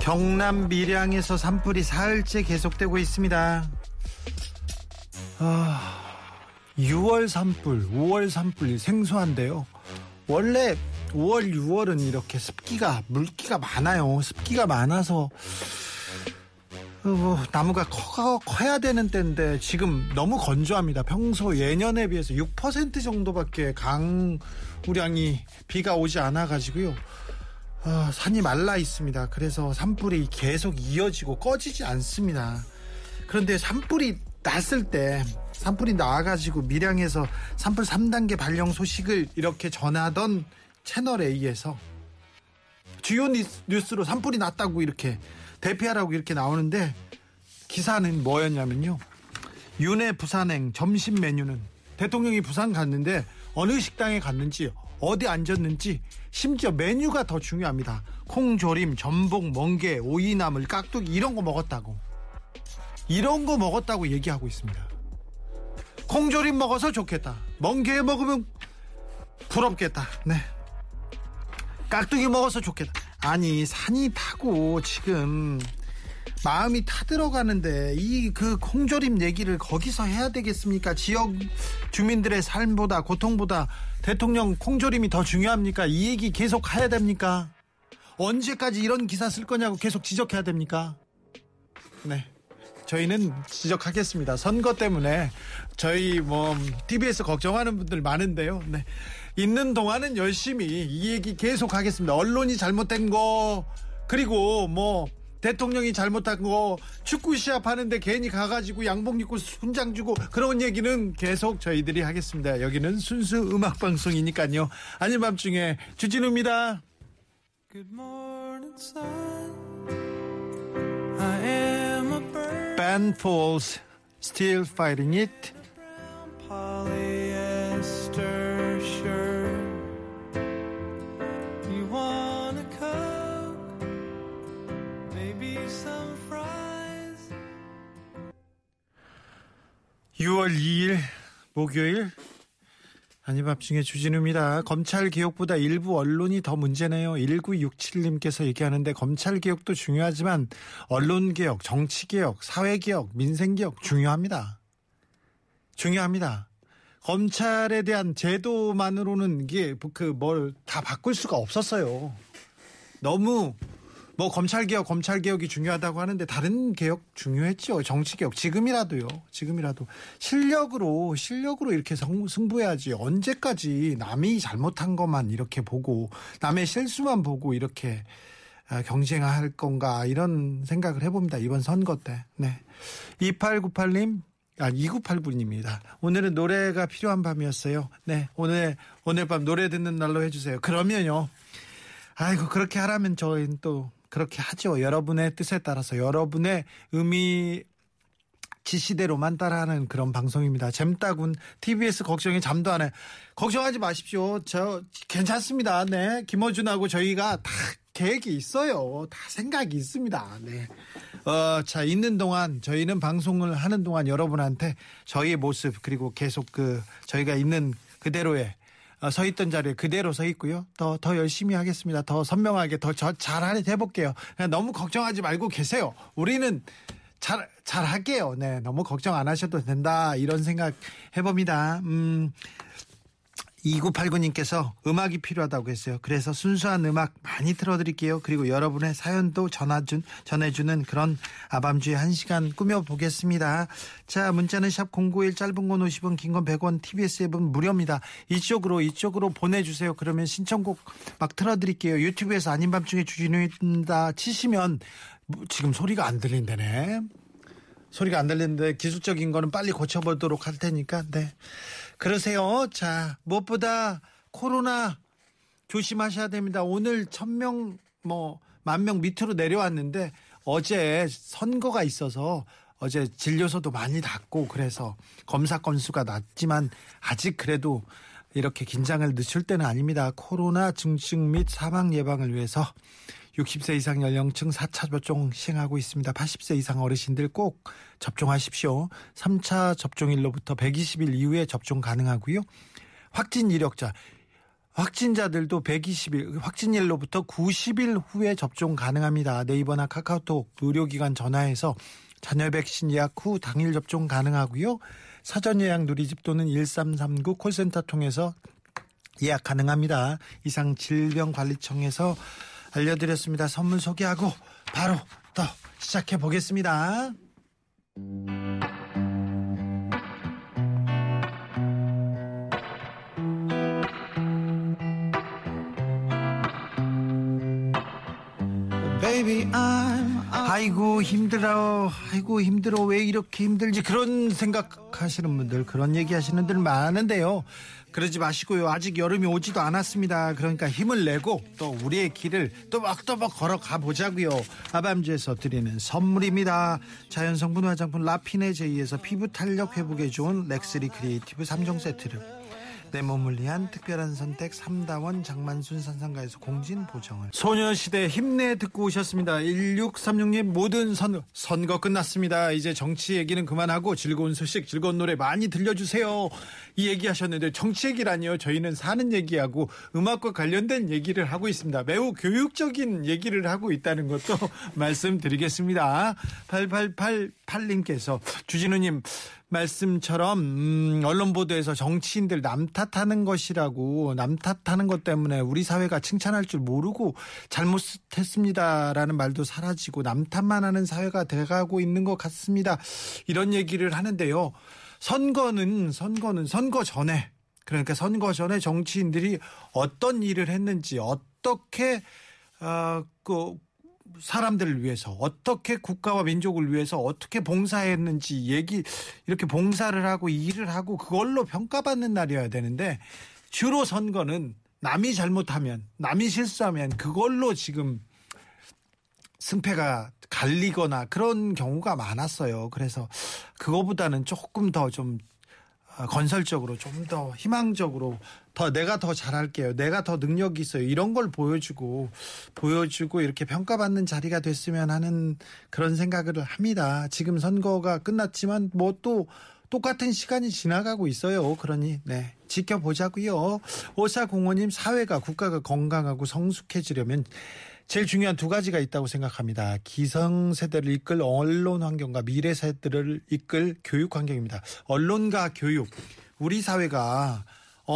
경남 밀양에서 산불이 사흘째 계속되고 있습니다. 아, 6월 산불, 5월 산불 생소한데요. 원래 5월, 6월은 이렇게 습기가 물기가 많아요. 습기가 많아서 어, 뭐, 나무가 커, 커야 되는 때인데 지금 너무 건조합니다. 평소 예년에 비해서 6% 정도밖에 강우량이 비가 오지 않아 가지고요. 아, 산이 말라 있습니다. 그래서 산불이 계속 이어지고 꺼지지 않습니다. 그런데 산불이 났을 때 산불이 나와가지고 밀양에서 산불 3단계 발령 소식을 이렇게 전하던 채널 A에서 주요 뉴스로 산불이 났다고 이렇게 대피하라고 이렇게 나오는데 기사는 뭐였냐면요. 윤회 부산행 점심 메뉴는 대통령이 부산 갔는데 어느 식당에 갔는지 어디 앉았는지 심지어 메뉴가 더 중요합니다. 콩조림, 전복, 멍게, 오이나물, 깍두기 이런 거 먹었다고. 이런 거 먹었다고 얘기하고 있습니다. 콩조림 먹어서 좋겠다. 멍게 먹으면 부럽겠다. 네. 깍두기 먹어서 좋겠다. 아니 산이 타고 지금 마음이 타들어가는데 이 그 콩조림 얘기를 거기서 해야 되겠습니까? 지역 주민들의 삶보다 고통보다 대통령 콩조림이 더 중요합니까? 이 얘기 계속 해야 됩니까? 언제까지 이런 기사 쓸 거냐고 계속 지적해야 됩니까? 네. 저희는 지적하겠습니다. 선거 때문에 저희 뭐 TBS 걱정하는 분들 많은데요. 네. 있는 동안은 열심히 이 얘기 계속 하겠습니다. 언론이 잘못된 거 그리고 뭐 대통령이 잘못한 거 축구 시합 하는데 괜히 가가지고 양복 입고 훈장 주고 그런 얘기는 계속 저희들이 하겠습니다. 여기는 순수 음악 방송이니까요. 아닌 밤중에 주진우입니다. Ben Falls Still Fighting It 목요일 아니 밤중에 주진우입니다. 검찰 개혁보다 일부 언론이 더 문제네요. 1967님께서 얘기하는데 검찰 개혁도 중요하지만 언론 개혁, 정치 개혁, 사회 개혁, 민생 개혁 중요합니다. 중요합니다. 검찰에 대한 제도만으로는 이게 그 뭘 다 바꿀 수가 없었어요. 너무 뭐 검찰 개혁, 검찰 개혁이 중요하다고 하는데 다른 개혁 중요했죠. 정치 개혁 지금이라도요. 지금이라도 실력으로 실력으로 이렇게 승부해야지. 언제까지 남이 잘못한 것만 이렇게 보고 남의 실수만 보고 이렇게 아, 경쟁할 건가 이런 생각을 해봅니다. 이번 선거 때. 네. 2898님 아, 2989님입니다. 오늘은 노래가 필요한 밤이었어요. 네. 오늘, 오늘 밤 노래 듣는 날로 해주세요. 그러면요. 아이고, 그렇게 하라면 저희는 또 그렇게 하죠. 여러분의 뜻에 따라서 여러분의 의미, 지시대로만 따라하는 그런 방송입니다. 잼따군 TBS 걱정이 잠도 안 해. 걱정하지 마십시오. 저 괜찮습니다. 네. 김어준하고 저희가 다 계획이 있어요. 다 생각이 있습니다. 네. 어, 자, 있는 동안 저희는 방송을 하는 동안 여러분한테 저희의 모습 그리고 계속 그 저희가 있는 그대로의 어, 서 있던 자리에 그대로 서 있고요. 더, 더 열심히 하겠습니다. 더 선명하게 더 잘 해볼게요. 그냥 너무 걱정하지 말고 계세요. 우리는 잘, 잘 할게요. 네. 너무 걱정 안 하셔도 된다. 이런 생각 해봅니다. 음, 2989님께서 음악이 필요하다고 했어요. 그래서 순수한 음악 많이 틀어드릴게요. 그리고 여러분의 사연도 전화준, 전해주는 그런 아밤주의 한 시간 꾸며보겠습니다. 자, 문자는 샵 091 짧은 건 50원, 긴 건 100원, TBS 앱은 무료입니다. 이쪽으로, 이쪽으로 보내주세요. 그러면 신청곡 막 틀어드릴게요. 유튜브에서 아닌 밤 중에 주진우입니다 치시면 지금 소리가 안 들린다네. 소리가 안 들리는데 기술적인 거는 빨리 고쳐보도록 할 테니까, 네. 그러세요. 자, 무엇보다 코로나 조심하셔야 됩니다. 오늘 천명 뭐, 만 명 밑으로 내려왔는데, 어제 선거가 있어서 어제 진료소도 많이 닫고 그래서 검사 건수가 낮지만 아직 그래도 이렇게 긴장을 늦출 때는 아닙니다. 코로나 증식 및 사망 예방을 위해서 60세 이상 연령층 4차 접종 시행하고 있습니다. 80세 이상 어르신들 꼭 접종하십시오. 3차 접종일로부터 120일 이후에 접종 가능하고요. 확진 이력자 확진자들도 120일 확진일로부터 90일 후에 접종 가능합니다. 네이버나 카카오톡 의료기관 전화해서 잔여 백신 예약 후 당일 접종 가능하고요. 사전 예약 누리집 또는 1339 콜센터 통해서 예약 가능합니다. 이상 질병관리청에서 알려드렸습니다. 선물 소개하고 바로 더 시작해 보겠습니다. 아이고 힘들어 아이고 힘들어 왜 이렇게 힘들지 그런 생각하시는 분들 그런 얘기하시는 분들 많은데요 그러지 마시고요. 아직 여름이 오지도 않았습니다. 그러니까 힘을 내고 또 우리의 길을 또박또박 걸어가 보자고요. 아밤주에서 드리는 선물입니다. 자연성분 화장품 라피네 제이에서 피부 탄력 회복에 좋은 렉스리 크리에이티브 3종 세트를 내 몸을 위한 특별한 선택 삼다원 장만순 산상가에서 공진 보정을. 소녀시대 힘내 듣고 오셨습니다. 1636님 모든 선, 선거 끝났습니다. 이제 정치 얘기는 그만하고 즐거운 소식 즐거운 노래 많이 들려주세요. 이 얘기 하셨는데 정치 얘기라니요? 저희는 사는 얘기하고 음악과 관련된 얘기를 하고 있습니다. 매우 교육적인 얘기를 하고 있다는 것도 말씀드리겠습니다. 8888님께서 주진우님 말씀처럼 음, 언론 보도에서 정치인들 남 탓하는 것이라고 남 탓하는 것 때문에 우리 사회가 칭찬할 줄 모르고 잘못했습니다라는 말도 사라지고 남 탓만 하는 사회가 돼가고 있는 것 같습니다. 이런 얘기를 하는데요. 선거는 선거는 선거 전에 그러니까 선거 전에 정치인들이 어떤 일을 했는지 어떻게 어 그 사람들을 위해서 어떻게 국가와 민족을 위해서 어떻게 봉사했는지 얘기 이렇게 봉사를 하고 일을 하고 그걸로 평가받는 날이어야 되는데 주로 선거는 남이 잘못하면 남이 실수하면 그걸로 지금 승패가 갈리거나 그런 경우가 많았어요. 그래서 그거보다는 조금 더좀 건설적으로 좀 더 희망적으로 더 내가 더 잘할게요. 내가 더 능력이 있어요. 이런 걸 보여주고 보여주고 이렇게 평가받는 자리가 됐으면 하는 그런 생각을 합니다. 지금 선거가 끝났지만 뭐 또 똑같은 시간이 지나가고 있어요. 그러니 네 지켜보자고요. 오사공원님 사회가 국가가 건강하고 성숙해지려면 제일 중요한 두 가지가 있다고 생각합니다. 기성세대를 이끌 언론 환경과 미래 세대를 이끌 교육 환경입니다. 언론과 교육. 우리 사회가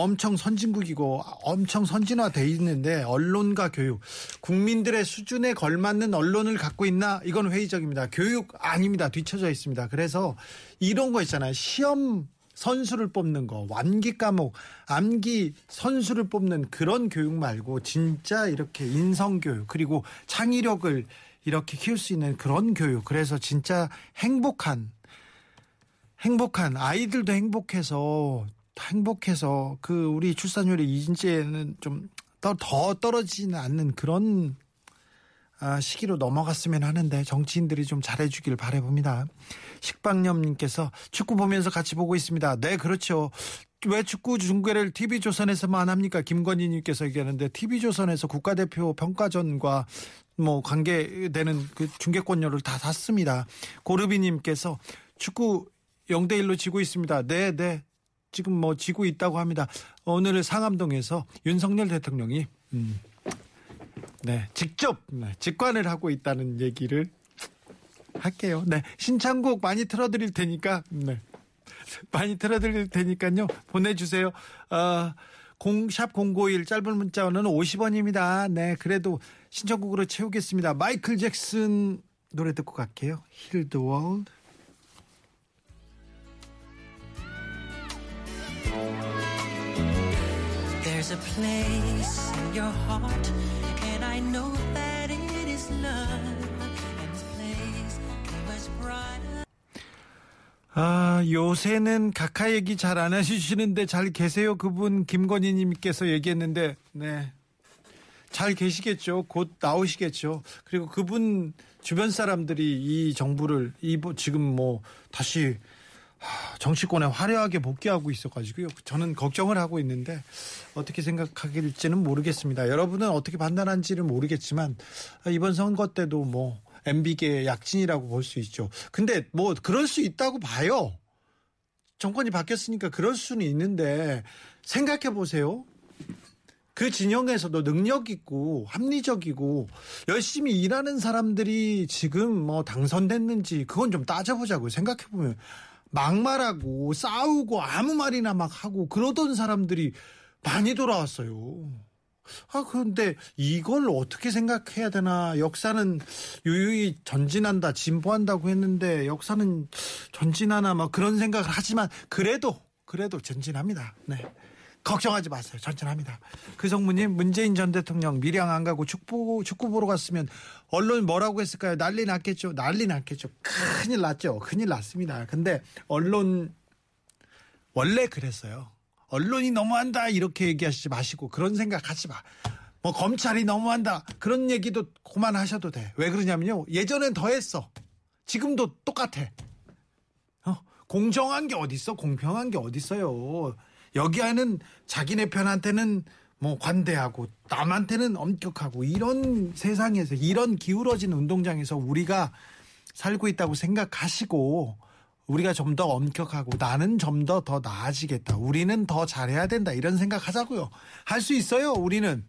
엄청 선진국이고 엄청 선진화돼 있는데 언론과 교육 국민들의 수준에 걸맞는 언론을 갖고 있나 이건 회의적입니다. 교육 아닙니다. 뒤쳐져 있습니다. 그래서 이런 거 있잖아요. 시험 선수를 뽑는 거, 완기 과목, 암기 선수를 뽑는 그런 교육 말고 진짜 이렇게 인성 교육 그리고 창의력을 이렇게 키울 수 있는 그런 교육. 그래서 진짜 행복한 행복한 아이들도 행복해서 행복해서 그 우리 출산율이 이제는 좀 더 떨어지지는 않는 그런 아, 시기로 넘어갔으면 하는데 정치인들이 좀 잘해주길 바라봅니다. 식빵념님께서 축구 보면서 같이 보고 있습니다. 네, 그렇죠. 왜 축구 중계를 TV조선에서만 합니까? 김건희님께서 얘기하는데 TV조선에서 국가대표 평가전과 뭐 관계되는 그 중계권료를 다 샀습니다. 고르비님께서 축구 0대 1로 지고 있습니다. 네, 네. 지금 뭐 지고 있다고 합니다. 오늘 상암동에서 윤석열 대통령이 음, 네, 직접 네, 직관을 하고 있다는 얘기를 할게요. 네, 신청곡 많이 틀어드릴 테니까 네, 많이 틀어드릴 테니까요. 보내주세요. 어, 공샵 051 짧은 문자는 50원입니다. 네, 그래도 신청곡으로 채우겠습니다. 마이클 잭슨 노래 듣고 갈게요. World. There's place in your heart, and I know that it is love. And this place is much brighter. 아, 요새는 각하 얘기 잘 안 해주시는데 잘 계세요? 그분 김건희님께서 얘기했는데, 네. 잘 계시겠죠. 곧 나오시겠죠. 그리고 그분 주변 사람들이 이 정부를 이뭐 지금 뭐 다시 하, 정치권에 화려하게 복귀하고 있어가지고요. 저는 걱정을 하고 있는데 어떻게 생각하길지는 모르겠습니다. 여러분은 어떻게 판단한지는 모르겠지만 이번 선거 때도 뭐 MB계 약진이라고 볼 수 있죠. 근데 뭐 그럴 수 있다고 봐요. 정권이 바뀌었으니까 그럴 수는 있는데 생각해 보세요. 그 진영에서도 능력 있고 합리적이고 열심히 일하는 사람들이 지금 뭐 당선됐는지 그건 좀 따져보자고요. 생각해 보면 막말하고 싸우고 아무 말이나 막 하고 그러던 사람들이 많이 돌아왔어요. 아, 그런데 이걸 어떻게 생각해야 되나. 역사는 유유히 전진한다, 진보한다고 했는데 역사는 전진하나 막 그런 생각을 하지만 그래도, 그래도 전진합니다. 네. 걱정하지 마세요. 전진합니다. 그 성무님, 문재인 전 대통령 밀양 안 가고 축구, 축구 보러 갔으면 언론 뭐라고 했을까요? 난리 났겠죠. 난리 났겠죠. 큰일 났죠. 큰일 났습니다. 근데 언론, 원래 그랬어요. 언론이 너무한다. 이렇게 얘기하시지 마시고 그런 생각 하지 마. 뭐 검찰이 너무한다. 그런 얘기도 그만하셔도 돼. 왜 그러냐면요. 예전엔 더 했어. 지금도 똑같아. 어? 공정한 게 어딨어? 공평한 게 어딨어요? 여기에는 자기네 편한테는 뭐 관대하고 남한테는 엄격하고 이런 세상에서 이런 기울어진 운동장에서 우리가 살고 있다고 생각하시고 우리가 좀 더 엄격하고 나는 좀 더더 나아지겠다. 우리는 더 잘해야 된다. 이런 생각하자고요. 할 수 있어요. 우리는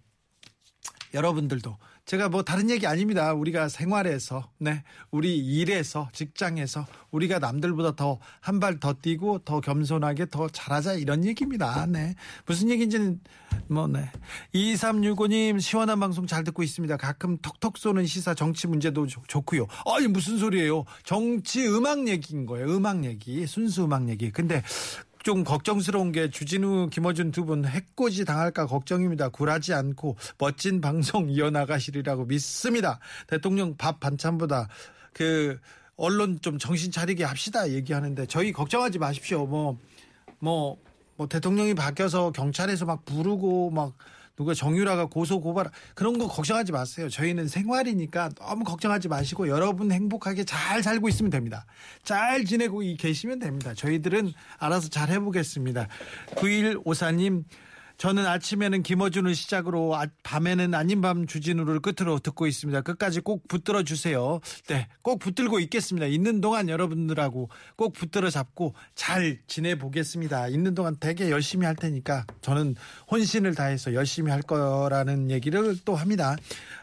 여러분들도 제가 뭐 다른 얘기 아닙니다. 우리가 생활에서, 네, 우리 일에서, 직장에서 우리가 남들보다 더 한 발 더 뛰고 더 겸손하게 더 잘하자 이런 얘기입니다. 네, 무슨 얘기인지는 뭐, 네. 2365님 시원한 방송 잘 듣고 있습니다. 가끔 톡톡 쏘는 시사 정치 문제도 좋, 좋고요. 아니 무슨 소리예요? 정치 음악 얘기인 거예요. 음악 얘기, 순수 음악 얘기. 근데 좀 걱정스러운 게 주진우, 김어준 두 분 해코지 당할까 걱정입니다. 굴하지 않고 멋진 방송 이어나가시리라고 믿습니다. 대통령 밥 반찬보다 그 언론 좀 정신 차리게 합시다 얘기하는데 저희 걱정하지 마십시오. 뭐 뭐, 뭐 대통령이 바뀌어서 경찰에서 막 부르고 막 누가 정유라가 고소 고발 그런 거 걱정하지 마세요. 저희는 생활이니까 너무 걱정하지 마시고 여러분 행복하게 잘 살고 있으면 됩니다. 잘 지내고 계시면 됩니다. 저희들은 알아서 잘 해보겠습니다. 9154님 저는 아침에는 김어준을 시작으로 아- 밤에는 아닌 밤 주진우를 끝으로 듣고 있습니다. 끝까지 꼭 붙들어 주세요. 네, 꼭 붙들고 있겠습니다. 있는 동안 여러분들하고 꼭 붙들어 잡고 잘 지내 보겠습니다. 있는 동안 되게 열심히 할 테니까 저는 혼신을 다해서 열심히 할 거라는 얘기를 또 합니다.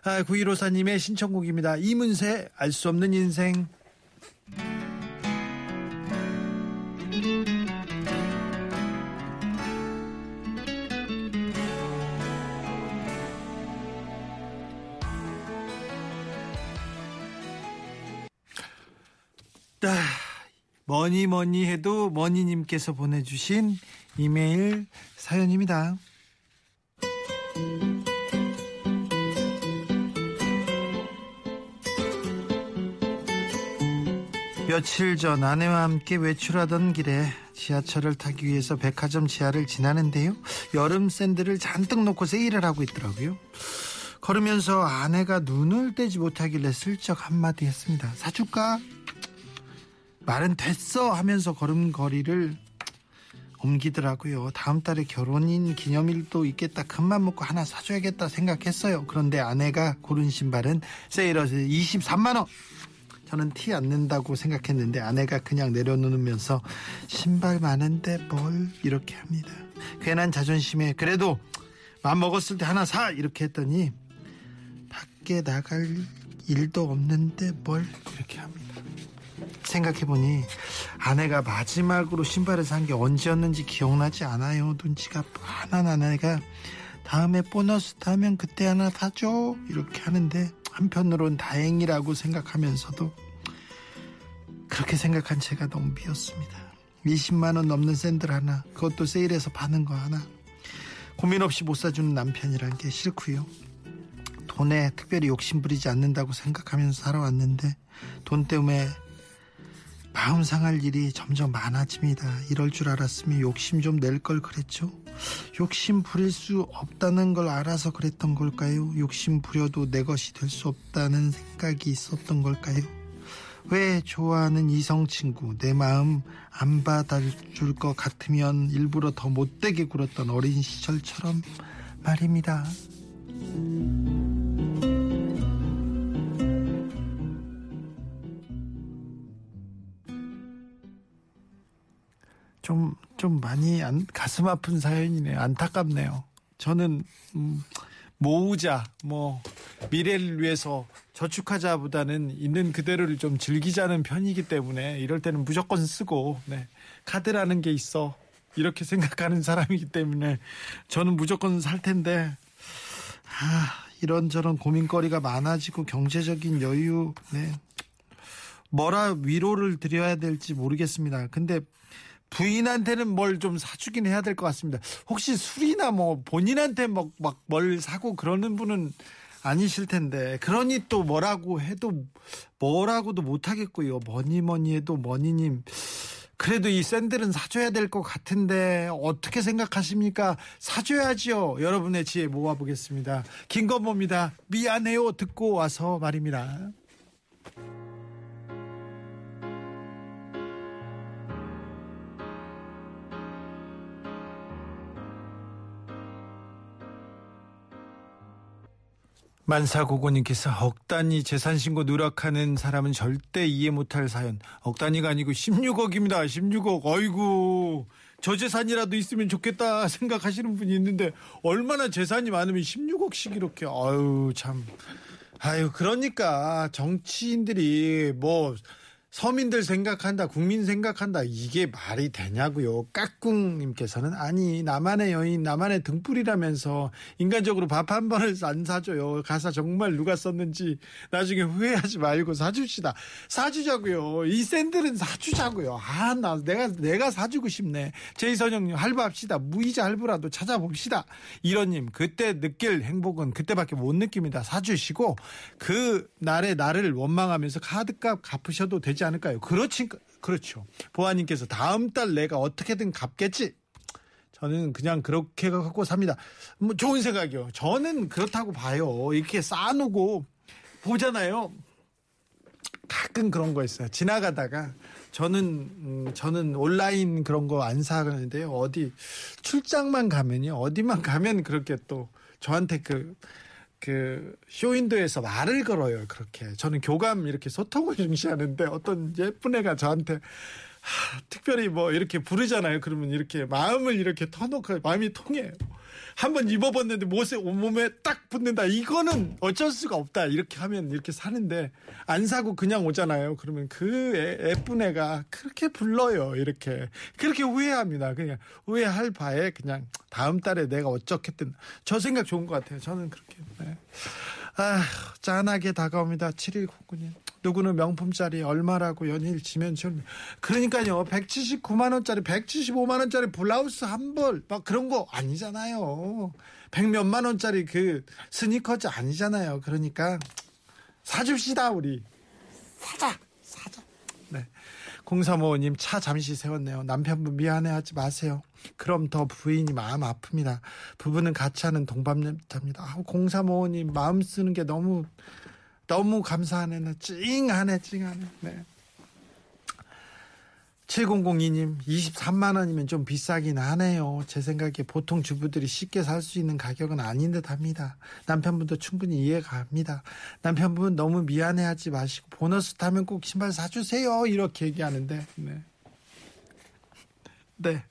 아, 9154님의 신청곡입니다. 이문세 알 수 없는 인생. 뭐니 뭐니 해도 머니님께서 보내주신 이메일 사연입니다. 며칠 전 아내와 함께 외출하던 길에 지하철을 타기 위해서 백화점 지하를 지나는데요. 여름 샌들을 잔뜩 놓고 세일을 하고 있더라고요. 걸으면서 아내가 눈을 떼지 못하길래 슬쩍 한마디 했습니다. 사줄까? 말은 됐어 하면서 걸음거리를 옮기더라고요. 다음 달에 결혼인 기념일도 있겠다. 큰맘 먹고 하나 사줘야겠다 생각했어요. 그런데 아내가 고른 신발은 세일해서 23만 원. 저는 티 안 낸다고 생각했는데 아내가 그냥 내려놓으면서 신발 많은데 뭘 이렇게 합니다. 괜한 자존심에 그래도 맘 먹었을 때 하나 사 이렇게 했더니 밖에 나갈 일도 없는데 뭘 이렇게 합니다. 생각해보니 아내가 마지막으로 신발을 산 게 언제였는지 기억나지 않아요. 눈치가 뻔한 아내가 다음에 보너스 타면 그때 하나 사줘 이렇게 하는데 한편으론 다행이라고 생각하면서도 그렇게 생각한 제가 너무 미웠습니다. 20만 원 넘는 샌들 하나 그것도 세일해서 파는 거 하나 고민 없이 못 사주는 남편이란 게 싫고요. 돈에 특별히 욕심 부리지 않는다고 생각하면서 살아왔는데 돈 때문에 마음 상할 일이 점점 많아집니다. 이럴 줄 알았으면 욕심 좀 낼 걸 그랬죠. 욕심 부릴 수 없다는 걸 알아서 그랬던 걸까요? 욕심 부려도 내 것이 될 수 없다는 생각이 있었던 걸까요? 왜 좋아하는 이성 친구 내 마음 안 받아줄 것 같으면 일부러 더 못되게 굴었던 어린 시절처럼 말입니다. 좀, 좀 많이 안, 가슴 아픈 사연이네요. 안타깝네요. 저는, 음, 모으자, 뭐, 미래를 위해서 저축하자 보다는 있는 그대로를 좀 즐기자는 편이기 때문에 이럴 때는 무조건 쓰고, 네. 카드라는 게 있어. 이렇게 생각하는 사람이기 때문에 저는 무조건 살 텐데, 아, 이런저런 고민거리가 많아지고 경제적인 여유, 네. 뭐라 위로를 드려야 될지 모르겠습니다. 근데 부인한테는 뭘 좀 사주긴 해야 될 것 같습니다. 혹시 술이나 뭐 본인한테 막뭘 사고 그러는 분은 아니실 텐데 그러니 또 뭐라고 해도 뭐라고도 못 하겠고요. 뭐니 뭐니 해도 머니님 그래도 이 샌들은 사줘야 될 것 같은데 어떻게 생각하십니까? 사줘야지요. 여러분의 지혜 모아보겠습니다. 김건모입니다. 미안해요 듣고 와서 말입니다. 만사고고님께서 억 단위 재산 신고 누락하는 사람은 절대 이해 못할 사연. 억 단위가 아니고 16억입니다. 16억. 어이구. 저 재산이라도 있으면 좋겠다 생각하시는 분이 있는데 얼마나 재산이 많으면 16억씩 이렇게 아유 참 아유 그러니까 정치인들이 뭐 서민들 생각한다, 국민 생각한다, 이게 말이 되냐고요. 깍꿍님께서는 아니, 나만의 여인, 나만의 등불이라면서 인간적으로 밥 한 번을 안 사줘요. 가사 정말 누가 썼는지 나중에 후회하지 말고 사줍시다. 사주자고요. 이 샌들은 사주자고요. 아, 나, 내가, 내가 사주고 싶네. 제이선영님, 할부합시다. 무이자 할부라도 찾아봅시다. 이런님, 그때 느낄 행복은 그때밖에 못 느낍니다. 사주시고, 그 날의 나를 원망하면서 카드값 갚으셔도 되지 않을까요? 그렇지, 그렇죠. 보아님께서 다음 달 내가 어떻게든 갚겠지. 저는 그냥 그렇게 갖고 삽니다. 뭐 좋은 생각이요. 저는 그렇다고 봐요. 이렇게 쌓아놓고 보잖아요. 가끔 그런 거 있어요. 지나가다가 저는 음, 저는 온라인 그런 거 안 사는데요. 어디 출장만 가면요. 어디만 가면 그렇게 또 저한테 그 그 쇼윈도에서 말을 걸어요. 그렇게 저는 교감 이렇게 소통을 중시하는데 어떤 예쁜 애가 저한테 하, 특별히 뭐 이렇게 부르잖아요. 그러면 이렇게 마음을 이렇게 터놓고 마음이 통해요. 한번 입어봤는데 못에 온몸에 딱 붙는다. 이거는 어쩔 수가 없다. 이렇게 하면 이렇게 사는데 안 사고 그냥 오잖아요. 그러면 그 애, 예쁜 애가 그렇게 불러요. 이렇게 그렇게 후회합니다. 그냥 후회할 바에 그냥 다음 달에 내가 어쩌겠든 저 생각 좋은 것 같아요. 저는 그렇게. 네. 아, 짠하게 다가옵니다. 7199님. 누구는 명품짜리 얼마라고 연일 지면 좀 그러니까요. 179만 원짜리, 175만 원짜리 블라우스 한 벌 막 그런 거 아니잖아요. 100몇만 원짜리 그 스니커즈 아니잖아요. 그러니까 사줍시다 우리. 사자. 사자. 네. 0355님 차 잠시 세웠네요. 남편분 미안해하지 마세요. 그럼 더 부인이 마음 아픕니다. 부부는 같이 하는 동반자입니다. 아, 0355님 마음 쓰는 게 너무 너무 감사하네. 찡하네 찡하네. 네. 7002님 23만 원이면 좀 비싸긴 하네요. 제 생각에 보통 주부들이 쉽게 살 수 있는 가격은 아닌 듯 합니다. 남편분도 충분히 이해가 갑니다. 남편분 너무 미안해 하지 마시고 보너스 타면 꼭 신발 사주세요. 이렇게 얘기하는데 네. 네.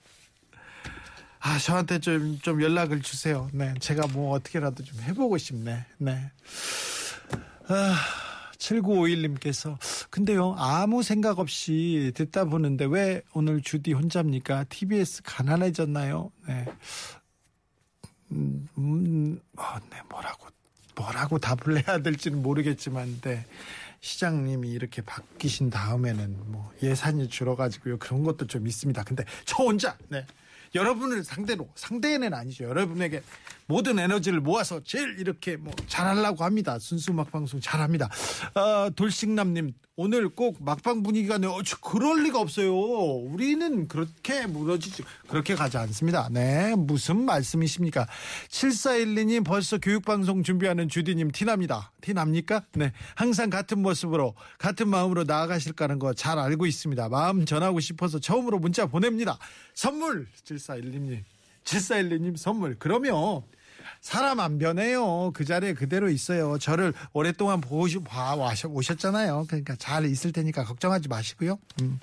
아, 저한테 좀, 좀 연락을 주세요. 네. 제가 뭐 어떻게라도 좀 해보고 싶네. 네. 아, 7951님께서 근데요 아무 생각 없이 듣다 보는데 왜 오늘 주디 혼자입니까? TBS 가난해졌나요? 네. 음, 음, 어, 네 뭐라고 뭐라고 답을 해야 될지는 모르겠지만 네. 시장님이 이렇게 바뀌신 다음에는 뭐 예산이 줄어가지고요 그런 것도 좀 있습니다. 근데 저 혼자 네. 여러분을 상대로 상대는 아니죠. 여러분에게 모든 에너지를 모아서 제일 이렇게 뭐 잘하려고 합니다. 순수 막방송 잘합니다. 아, 돌식남님 오늘 꼭 막방 분위기가 네, 어, 저 그럴 리가 없어요. 우리는 그렇게 무너지지 그렇게 가지 않습니다. 네 무슨 말씀이십니까? 7412님 벌써 교육방송 준비하는 주디님 티납니다. 티납니까? 네 항상 같은 모습으로 같은 마음으로 나아가실까는 거 잘 알고 있습니다. 마음 전하고 싶어서 처음으로 문자 보냅니다. 선물 7412님 7412님 선물 그러면 사람 안 변해요. 그 자리에 그대로 있어요. 저를 오랫동안 보시, 봐 오셨잖아요. 그러니까 잘 있을 테니까 걱정하지 마시고요. 음.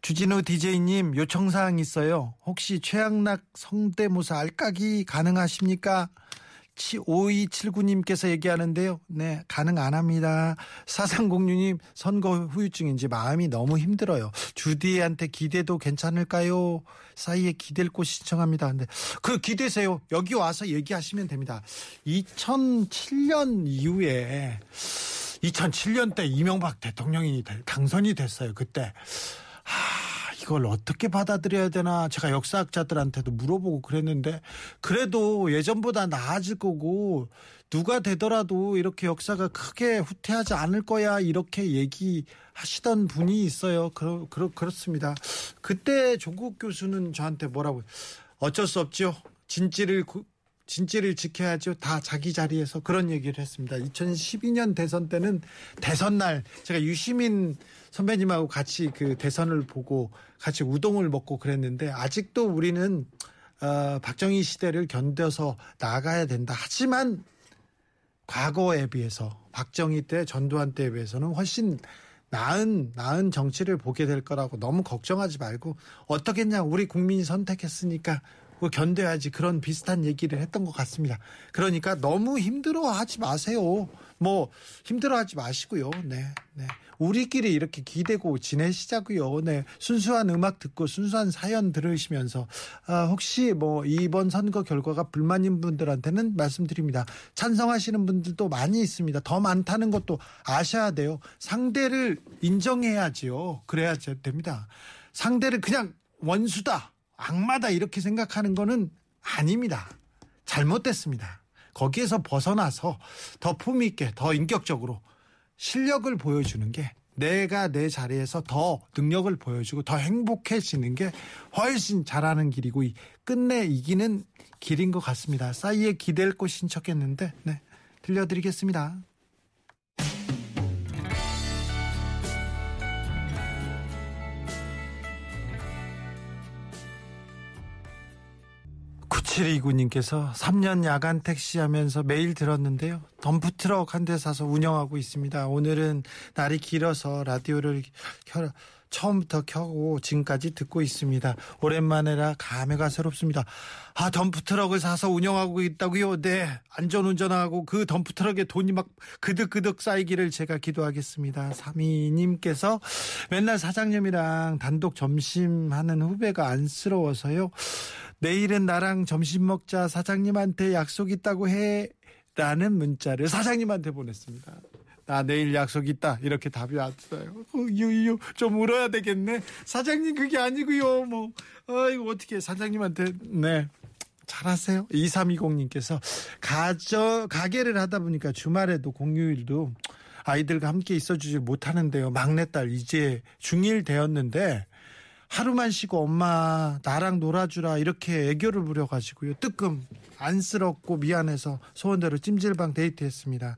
주진우 DJ님 요청사항 있어요. 혹시 최양락 성대모사 알까기 가능하십니까? 5279님께서 얘기하는데요. 네, 가능 안 합니다. 4306님, 선거 후유증인지 마음이 너무 힘들어요. 주디한테 기대도 괜찮을까요? 사이에 기댈 곳 신청합니다. 근데 그 기대세요. 여기 와서 얘기하시면 됩니다. 2007년 이후에 2007년 때 이명박 대통령이 대- 당선이 됐어요. 그때. 하, 이걸 어떻게 받아들여야 되나 제가 역사학자들한테도 물어보고 그랬는데 그래도 예전보다 나아질 거고 누가 되더라도 이렇게 역사가 크게 후퇴하지 않을 거야 이렇게 얘기하시던 분이 있어요. 그러, 그러, 그렇습니다. 그때 조국 교수는 저한테 뭐라고 어쩔 수 없죠. 진지를 구- 진지를 지켜야죠. 다 자기 자리에서 그런 얘기를 했습니다. 2012년 대선 때는 대선 날 제가 유시민 선배님하고 같이 그 대선을 보고 같이 우동을 먹고 그랬는데 아직도 우리는 어, 박정희 시대를 견뎌서 나가야 된다. 하지만 과거에 비해서 박정희 때 전두환 때에 비해서는 훨씬 나은 나은 정치를 보게 될 거라고 너무 걱정하지 말고 어떻겠냐 우리 국민이 선택했으니까 뭐 견뎌야지 그런 비슷한 얘기를 했던 것 같습니다. 그러니까 너무 힘들어하지 마세요. 뭐 힘들어하지 마시고요. 네, 네. 우리끼리 이렇게 기대고 지내시자고요. 네, 순수한 음악 듣고 순수한 사연 들으시면서 아, 혹시 뭐 이번 선거 결과가 불만인 분들한테는 말씀드립니다. 찬성하시는 분들도 많이 있습니다. 더 많다는 것도 아셔야 돼요. 상대를 인정해야지요. 그래야 됩니다. 상대를 그냥 원수다, 악마다 이렇게 생각하는 거는 아닙니다. 잘못됐습니다. 거기에서 벗어나서 더 품위 있게, 더 인격적으로 실력을 보여주는 게 내가 내 자리에서 더 능력을 보여주고 더 행복해지는 게 훨씬 잘하는 길이고 이- 끝내 이기는 길인 것 같습니다. 싸이에 기댈 곳 신청했는데 네, 들려드리겠습니다. 구칠이구님께서 3년 야간 택시 하면서 매일 들었는데요. 덤프트럭 한 대 사서 운영하고 있습니다. 오늘은 날이 길어서 라디오를 켜, 처음부터 켜고 지금까지 듣고 있습니다. 오랜만에라 감회가 새롭습니다. 아, 덤프트럭을 사서 운영하고 있다고요? 네. 안전운전하고 그 덤프트럭에 돈이 막 그득그득 쌓이기를 제가 기도하겠습니다. 사미님께서 맨날 사장님이랑 단독 점심하는 후배가 안쓰러워서요. 내일은 나랑 점심 먹자 사장님한테 약속 있다고 해 라는 문자를 사장님한테 보냈습니다. 나 내일 약속 있다 이렇게 답이 왔어요. 어, 유유 좀 울어야 되겠네. 사장님 그게 아니고요. 뭐 아이고 어떻게 사장님한테 네. 잘하세요. 2320님께서 가저 가게를 하다 보니까 주말에도 공휴일도 아이들과 함께 있어주지 못하는데요. 막내딸 이제 중1 되었는데 하루만 쉬고 엄마 나랑 놀아주라 이렇게 애교를 부려가지고요. 뜨끔 안쓰럽고 미안해서 소원대로 찜질방 데이트했습니다.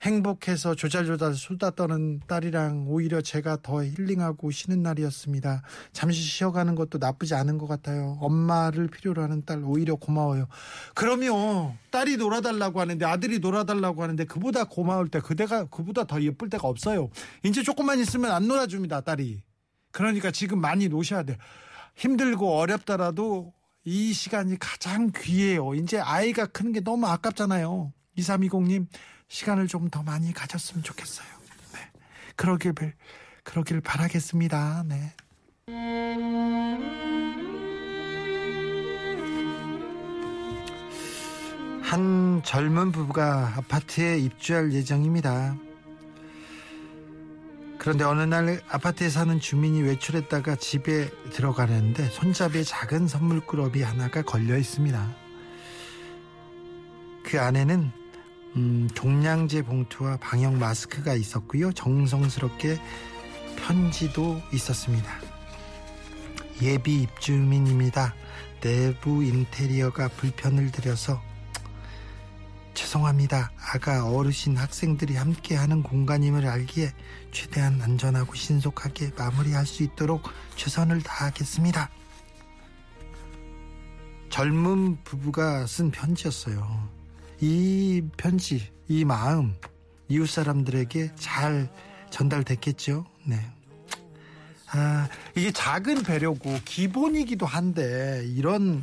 행복해서 조잘조잘 수다 떠는 딸이랑 오히려 제가 더 힐링하고 쉬는 날이었습니다. 잠시 쉬어가는 것도 나쁘지 않은 것 같아요. 엄마를 필요로 하는 딸 오히려 고마워요. 그러면 딸이 놀아달라고 하는데 아들이 놀아달라고 하는데 그보다 고마울 때 그대가 그보다 더 예쁠 때가 없어요. 이제 조금만 있으면 안 놀아줍니다 딸이 그러니까 지금 많이 노셔야 돼. 힘들고 어렵더라도 이 시간이 가장 귀해요. 이제 아이가 크는 게 너무 아깝잖아요. 2320님, 시간을 좀 더 많이 가졌으면 좋겠어요. 네. 그러길, 벨- 그러길 바라겠습니다. 네. 한 젊은 부부가 아파트에 입주할 예정입니다. 그런데 어느 날 아파트에 사는 주민이 외출했다가 집에 들어가려는데 손잡이에 작은 선물꾸러미 하나가 걸려 있습니다. 그 안에는 음, 종량제 봉투와 방역 마스크가 있었고요. 정성스럽게 편지도 있었습니다. 예비 입주민입니다. 내부 인테리어가 불편을 드려서 죄송합니다. 아가 어르신 학생들이 함께 하는 공간임을 알기에 최대한 안전하고 신속하게 마무리할 수 있도록 최선을 다하겠습니다. 젊은 부부가 쓴 편지였어요. 이 편지, 이 마음 이웃 사람들에게 잘 전달됐겠죠. 네. 아, 이게 작은 배려고 기본이기도 한데 이런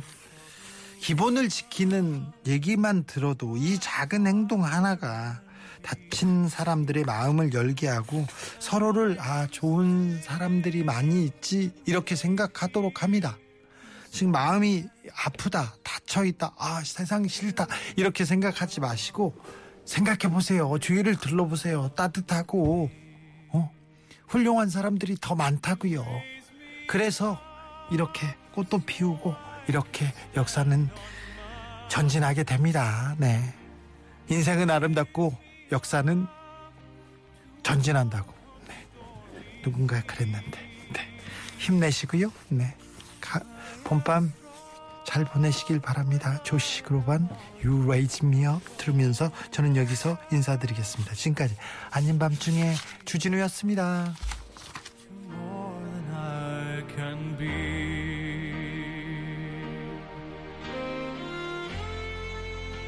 기본을 지키는 얘기만 들어도 이 작은 행동 하나가 다친 사람들의 마음을 열게 하고 서로를 아 좋은 사람들이 많이 있지 이렇게 생각하도록 합니다. 지금 마음이 아프다, 다쳐 있다, 아 세상 싫다 이렇게 생각하지 마시고 생각해 보세요. 주위를 둘러보세요. 따뜻하고 어? 훌륭한 사람들이 더 많다고요. 그래서 이렇게 꽃도 피우고 이렇게 역사는 전진하게 됩니다. 네. 인생은 아름답고 역사는 전진한다고. 네. 누군가 그랬는데. 네. 힘내시고요. 네. 가, 봄밤 잘 보내시길 바랍니다. 조시 그로반 You Raise Me Up 들으면서 저는 여기서 인사드리겠습니다. 지금까지 아닌 밤중에 주진우였습니다.